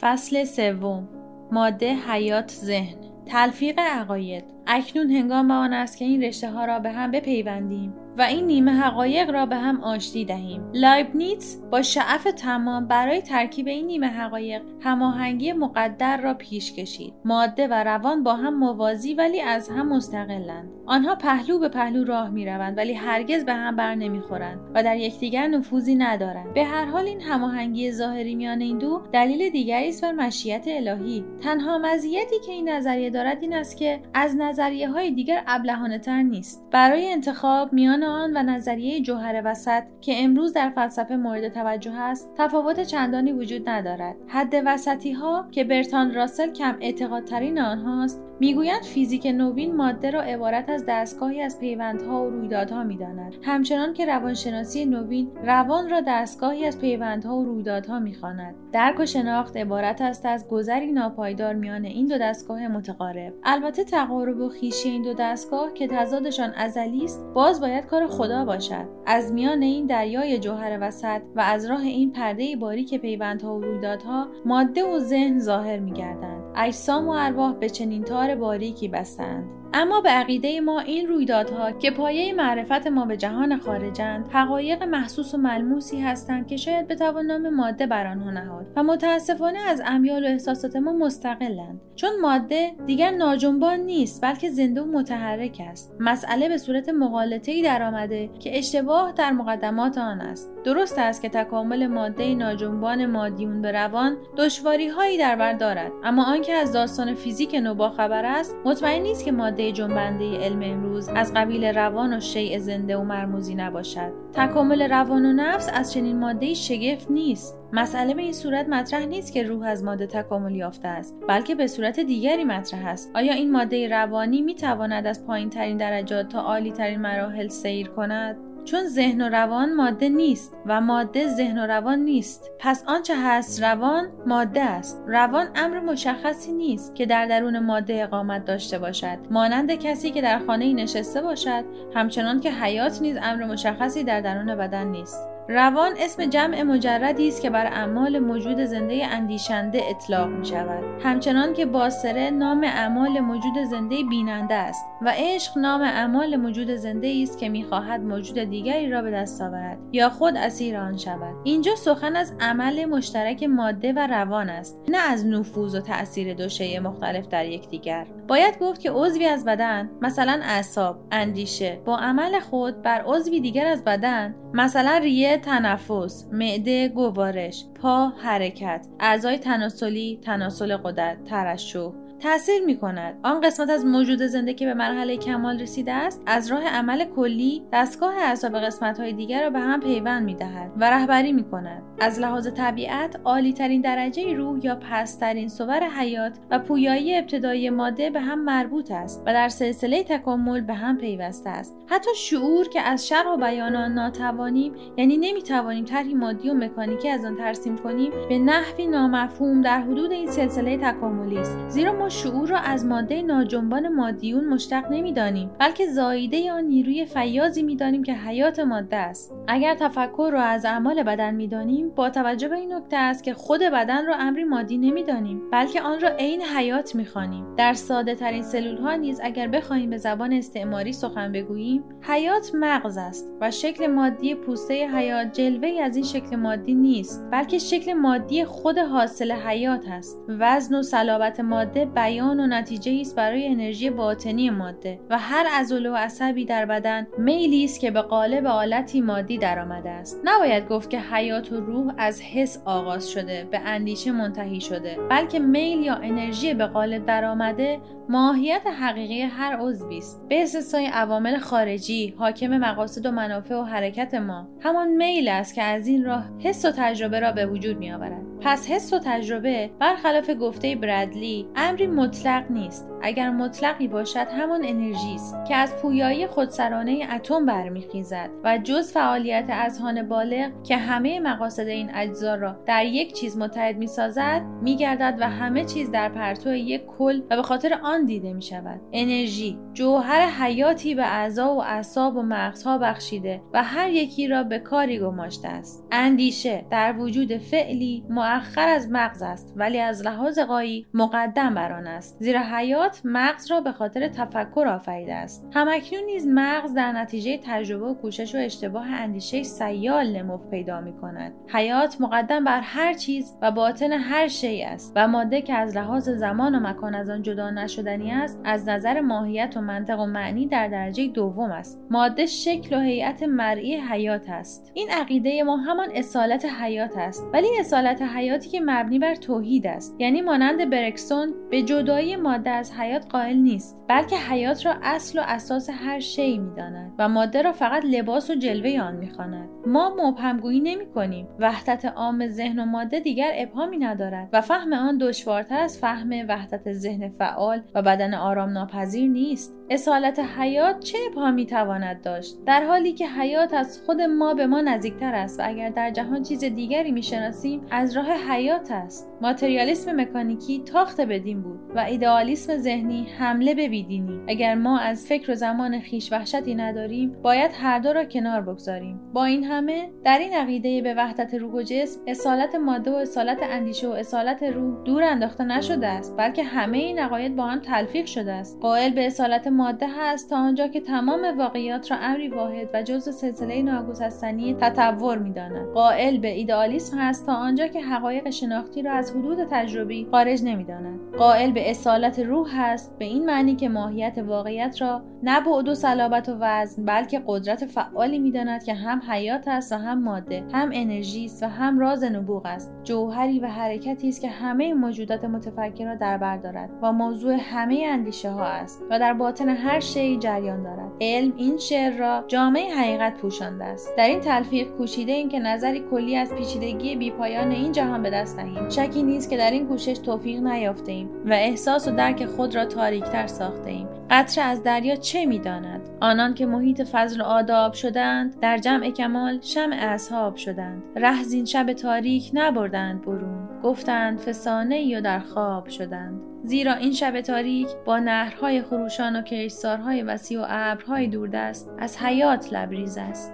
فصل سوم. ماده حیات ذهن. تلفیق عقاید. اکنون هنگام آن است که این رشته ها را به هم بپیوندیم. و این نیمه حقایق را به هم آشتی دهیم. لایبنیتس با شعف تمام برای ترکیب این نیمه حقایق هماهنگی مقدر را پیش کشید. ماده و روان با هم موازی ولی از هم مستقلند. آنها پهلو به پهلو راه می‌روند ولی هرگز به هم بر نمی‌خورند و در یکدیگر نفوذی ندارند. به هر حال این هماهنگی ظاهری میان این دو دلیل دیگری است بر مشیت الهی. تنها مزیتی که این نظریه دارد این است که از نظریه های دیگر ابلهانه تر نیست. برای انتخاب میان آن و نظریه جوهر وسط که امروز در فلسفه مورد توجه است تفاوت چندانی وجود ندارد. حد وسطی ها که برتان راسل کم اعتقادترین آنهاست می‌گویند فیزیک نوین ماده را عبارت از دستگاهی از پیوندها و رویدادها می‌داند. همچنان که روانشناسی نوین روان را دستگاهی از پیوندها و رویدادها می‌خواند. درک و شناخت عبارت است از گذری ناپایدار میان این دو دستگاه متقارب. البته تقارب و خیشی این دو دستگاه که تضادشان ازلی است باز باید کار خدا باشد. از میان این دریای جوهر وسط و از راه این پرده باریک پیوندها و رویدادها ماده و ذهن ظاهر میگردند. اجسام و ارواح به چنین تار باریکی بستند. اما به عقیده ما این رویدادها که پایه معرفت ما به جهان خارجند حقایق محسوس و ملموسی هستند که شاید بتوان نام ماده بر آنها نهاد و متاسفانه از امیال و احساسات ما مستقلند. چون ماده دیگر ناجنبان نیست بلکه زنده و متحرک است. مسئله به صورت مقالطه در آمده که اشتباه در مقدمات آن است. درست است که تکامل ماده ناجنبان مادیون به روان دشواری هایی در بر دارد اما آنکه از داستان فیزیک نو خبر است مطمئن نیست که ماده ماده جنبنده علم امروز از قبیل روان و شیء زنده و مرموزی نباشد. تکامل روان و نفس از چنین ماده شگفت نیست. مسئله به این صورت مطرح نیست که روح از ماده تکامل یافته است بلکه به صورت دیگری مطرح است. آیا این ماده روانی می تواند از پایین ترین درجات تا عالی ترین مراحل سیر کند؟ چون ذهن و روان ماده نیست و ماده ذهن و روان نیست. پس آنچه هست روان ماده است. روان امر مشخصی نیست که در درون ماده اقامت داشته باشد. مانند کسی که در خانه نشسته باشد همچنان که حیات نیز امر مشخصی در درون بدن نیست. روان اسم جمع مجردی است که بر اعمال موجود زنده اندیشنده اطلاق می شود همچنان که باسره نام اعمال موجود زنده بیننده است و عشق نام اعمال موجود زنده است که می‌خواهد موجود دیگری را به دست آورد یا خود اسیر آن شود. اینجا سخن از عمل مشترک ماده و روان است نه از نفوذ و تاثیر دو شیء مختلف در یکدیگر. باید گفت که عضوی از بدن مثلا اعصاب اندیشه با عمل خود بر عضوی دیگر از بدن مثلا ریه تنفس معده گوارش. پا حرکت. اعضای تناسلی تناسل قدرت ترشح. تاثیر می کند آن قسمت از موجود زنده که به مرحله کمال رسیده است از راه عمل کلی دستگاه اعصاب قسمت های دیگر را به هم پیوند می دهد و رهبری می کند از لحاظ طبیعت عالی ترین درجه روح یا پسترین صور حیات و پویایی ابتدایی ماده به هم مربوط است و در سلسله تکامل به هم پیوسته است. حتی شعور که از شرح و بیان آن ناتوانیم یعنی نمی‌توانیم طرحی مادی و مکانیکی از آن ترسیم کنیم به نحوی نامفهوم در حدود این سلسله تکاملی است. زیرا ما شعور را از ماده ناجنبان مادیون مشتق نمی‌دانیم بلکه زاییده آن نیروی فیاضی می‌دانیم که حیات ماده است. اگر تفکر را از اعمال بدن می‌دانیم با توجه به این نکته است که خود بدن را امری مادی نمی‌دانیم بلکه آن را عین حیات می‌خوانیم. در ساده ترین سلول ها نیز اگر بخواهیم به زبان استعماری سخن بگوییم حیات مغز است و شکل مادی پوسته حیات جلوه از این شکل مادی نیست بلکه شکل مادی خود حاصل حیات است. وزن و صلابت ماده بیان و نتیجه است برای انرژی باطنی ماده و هر عضله و عصبی در بدن میلی است که به قالب آلتی مادی درآمده است. نباید گفت که حیات و روح از حس آغاز شده به اندیشه منتهی شده بلکه میل یا انرژی به قالب درآمده ماهیت حقیقی هر عضوی است. به استثنای عوامل خارجی حاکم مقاصد و منافع و حرکت ما. همان میل است که از این راه حس و تجربه را به وجود می آورد پس حس و تجربه برخلاف گفته برادلی امری مطلق نیست. اگر مطلقی باشد همان انرژی است که از پویایی خودسرانه اتم برمیخیزد و جز فعالیت اذهان بالغ که همه مقاصد این اجزا را در یک چیز متحد می‌سازد میگردد و همه چیز در پرتو یک کل و به خاطر آن دیده می شود انرژی جوهر حیاتی به اعضا و اعصاب و مغزها بخشیده و هر یکی را به کاری گماشته است. اندیشه در وجود فعلی مؤخر از مغز است ولی از لحاظ قایی مقدم بر آن است. زیرا حیات مغز را به خاطر تفکر آفریده است. همکنون نیز مغز در نتیجه تجربه و کوشش و اشتباه اندیشه سیال نمو پیدا می کند حیات مقدم بر هر چیز و باطن هر شی است و ماده که از لحاظ زمان و مکان از آن جدا نشدنی است از نظر ماهیت و منطق و معنی در درجه دوم است. ماده شکل و هیئت مرئی حیات است. این عقیده ما همان اصالت حیات است. ولی اصالت حیاتی که مبنی بر توحید است. یعنی مانند برکسون به جدایی ماده از حیات قائل نیست بلکه حیات را اصل و اساس هر شی می‌داند و ماده را فقط لباس و جلوه آن می‌خواند. ما مبهمگویی نمی کنیم وحدت عام ذهن و ماده دیگر ابهامی ندارد و فهم آن دشوارتر از فهم وحدت ذهن فعال و بدن آرام ناپذیر نیست. اصالت حیات چه ابهامی تواند داشت؟ در حالی که حیات از خود ما به ما نزدیکتر است و اگر در جهان چیز دیگری می‌شناسیم از راه حیات است. ماتریالیسم مکانیکی تاخت بدین بود و ایدئالیسم ذهنی حمله به بیدینی. اگر ما از فکر و زمان خیش وحشتی نداریم باید هر دو را کنار بگذاریم. با این همه در این عقیده به وحدت روح و جسم اصالت ماده و اصالت اندیشه و اصالت روح دور انداخته نشده است بلکه همه این عقاید با هم تلفیق شده است. قائل به اصالت ماده هست تا آنجا که تمام واقعیات را امری واحد و جزء سلسله ناگسستنی تطور می‌داند. قائل به ایدئالیسم هست تا آنجا که حقایق شناختی را از حدود تجربی خارج نمی‌داند. قائل به اصالت روح هست به این معنی که ماهیت واقعیت را نه بعد و صلابت و وزن بلکه قدرت فعالی می‌داند که هم حیات است و هم ماده هم انرژی است و هم راز نبوغ است. جوهری و حرکتی است که همه موجودات متفکر را در بر دارد و موضوع همه اندیشه ها است و در باطن هر شی جریان دارد. علم این شعر را جامعه حقیقت پوشانده است. در این تلفیق کوشیده ایم که نظری کلی از پیچیدگی بیپایان این جهان به دست دهیم. شکی نیست که در این کوشش توفیق نیافته ایم و احساس و درک خود را تاریکتر ساخته ایم. قطره از دریا چه می‌داند؟ آنان که محیط فضل و آداب شدند در جمع کمال شمع اصحاب شدند. ره زین شب تاریک نبردند برون. گفتند فسانه و در خواب شدند. زیرا این شب تاریک با نهرهای خروشان و کشتزارهای وسیع و ابرهای دوردست از حیات لبریز است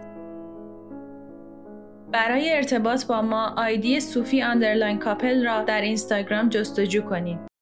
برای ارتباط با ما آیدی صوفی underline کاپل را در اینستاگرام جستجو کنید.